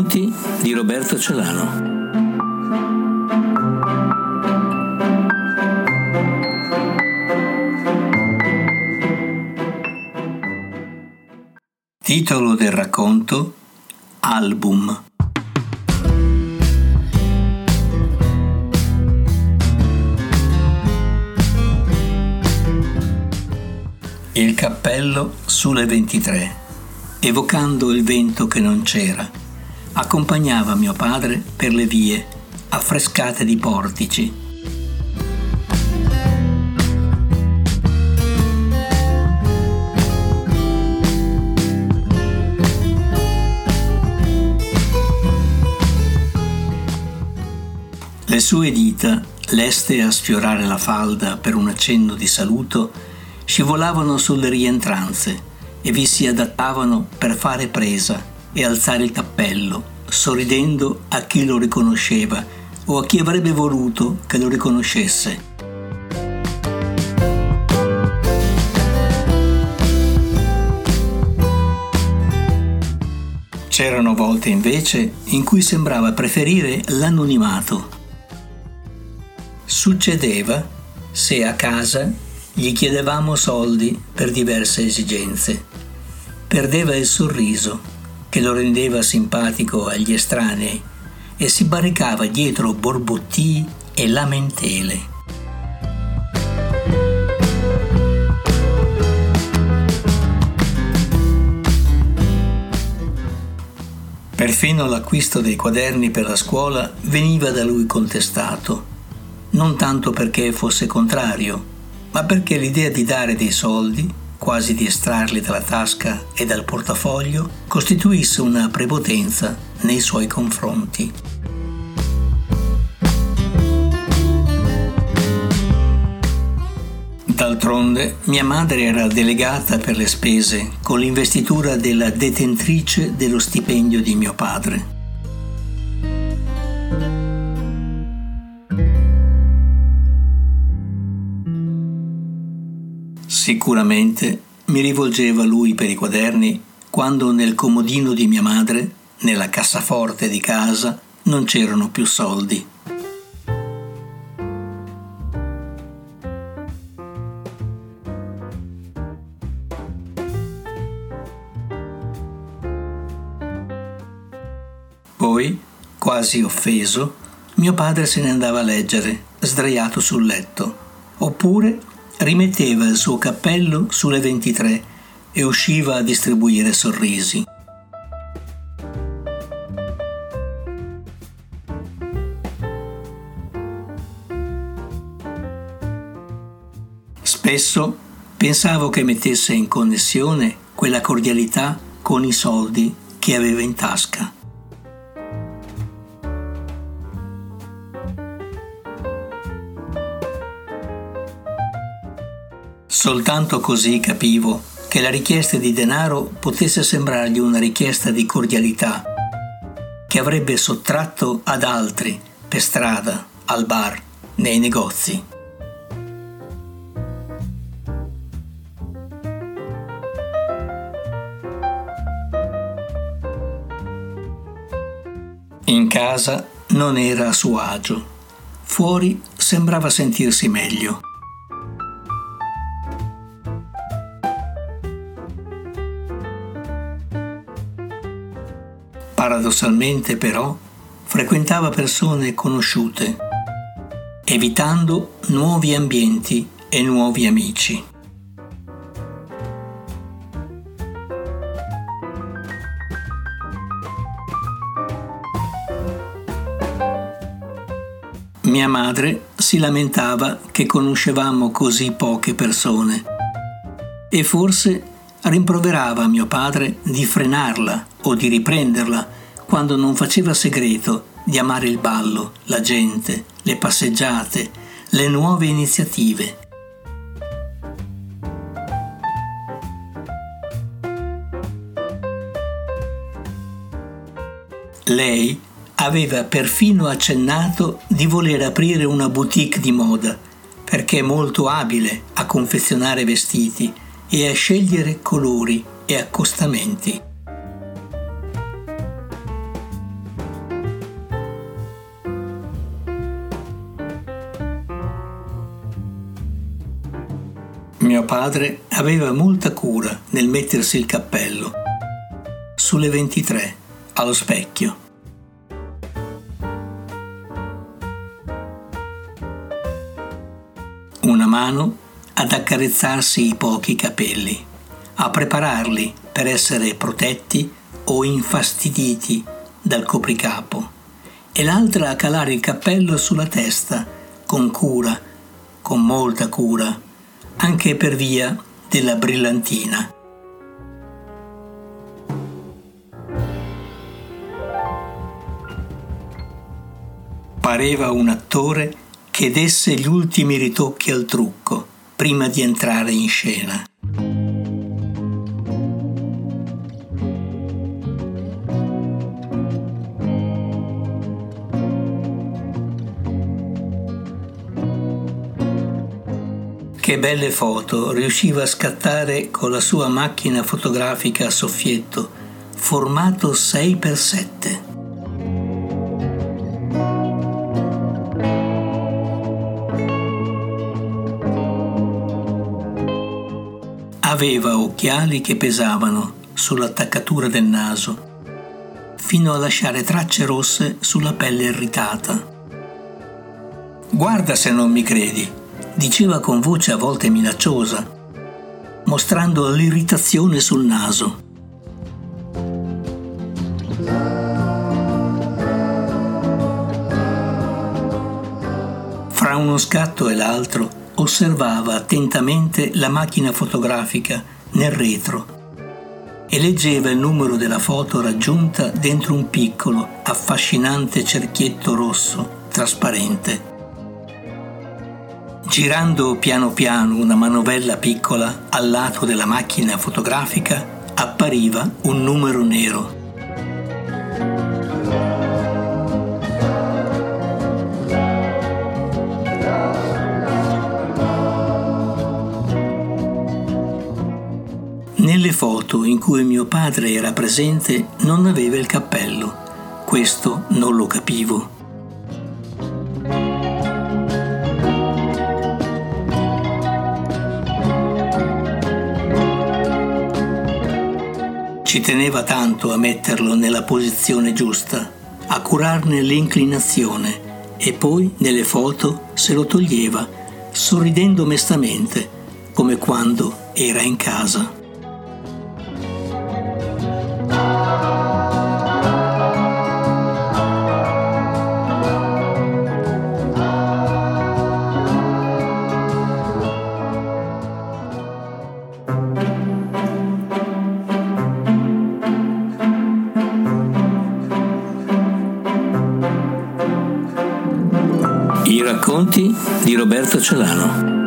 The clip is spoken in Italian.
Racconti di Roberto Celano. Titolo del racconto Album. Il cappello sulle 23, evocando il vento che non c'era, accompagnava mio padre per le vie affrescate di portici. Le sue dita, leste a sfiorare la falda per un accenno di saluto, scivolavano sulle rientranze e vi si adattavano per fare presa e alzare il cappello, sorridendo a chi lo riconosceva o a chi avrebbe voluto che lo riconoscesse. C'erano volte invece in cui sembrava preferire l'anonimato. Succedeva, se a casa gli chiedevamo soldi per diverse esigenze. Perdeva il sorriso, che lo rendeva simpatico agli estranei, e si barricava dietro borbottii e lamentele. Perfino l'acquisto dei quaderni per la scuola veniva da lui contestato, non tanto perché fosse contrario, ma perché l'idea di dare dei soldi, quasi di estrarli dalla tasca e dal portafoglio, costituisse una prepotenza nei suoi confronti. D'altronde, mia madre era delegata per le spese con l'investitura della detentrice dello stipendio di mio padre. Sicuramente mi rivolgeva a lui per i quaderni quando nel comodino di mia madre, nella cassaforte di casa, non c'erano più soldi. Poi, quasi offeso, mio padre se ne andava a leggere, sdraiato sul letto, oppure rimetteva il suo cappello sulle 23 e usciva a distribuire sorrisi. Spesso pensavo che mettesse in connessione quella cordialità con i soldi che aveva in tasca. Soltanto così capivo che la richiesta di denaro potesse sembrargli una richiesta di cordialità, che avrebbe sottratto ad altri, per strada, al bar, nei negozi. In casa non era a suo agio, fuori sembrava sentirsi meglio. Paradossalmente però frequentava persone conosciute, evitando nuovi ambienti e nuovi amici. Mia madre si lamentava che conoscevamo così poche persone e forse rimproverava mio padre di frenarla o di riprenderla quando non faceva segreto di amare il ballo, la gente, le passeggiate, le nuove iniziative. Lei aveva perfino accennato di voler aprire una boutique di moda, perché è molto abile a confezionare vestiti e a scegliere colori e accostamenti. Mio padre aveva molta cura nel mettersi il cappello. Sulle 23, allo specchio. Una mano ad accarezzarsi i pochi capelli, a prepararli per essere protetti o infastiditi dal copricapo, e l'altra a calare il cappello sulla testa, con cura, con molta cura anche per via della brillantina. Pareva un attore che desse gli ultimi ritocchi al trucco prima di entrare in scena. Che belle foto riusciva a scattare con la sua macchina fotografica a soffietto, formato 6x7. Aveva occhiali che pesavano sull'attaccatura del naso, fino a lasciare tracce rosse sulla pelle irritata. Guarda se non mi credi, diceva con voce a volte minacciosa, mostrando l'irritazione sul naso. Fra uno scatto e l'altro osservava attentamente la macchina fotografica nel retro e leggeva il numero della foto raggiunta dentro un piccolo, affascinante cerchietto rosso trasparente. Girando piano piano una manovella piccola al lato della macchina fotografica appariva un numero nero. Foto in cui mio padre era presente non aveva il cappello. Questo non lo capivo. Ci teneva tanto a metterlo nella posizione giusta, a curarne l'inclinazione e poi nelle foto se lo toglieva, sorridendo mestamente, come quando era in casa. I racconti di Roberto Celano.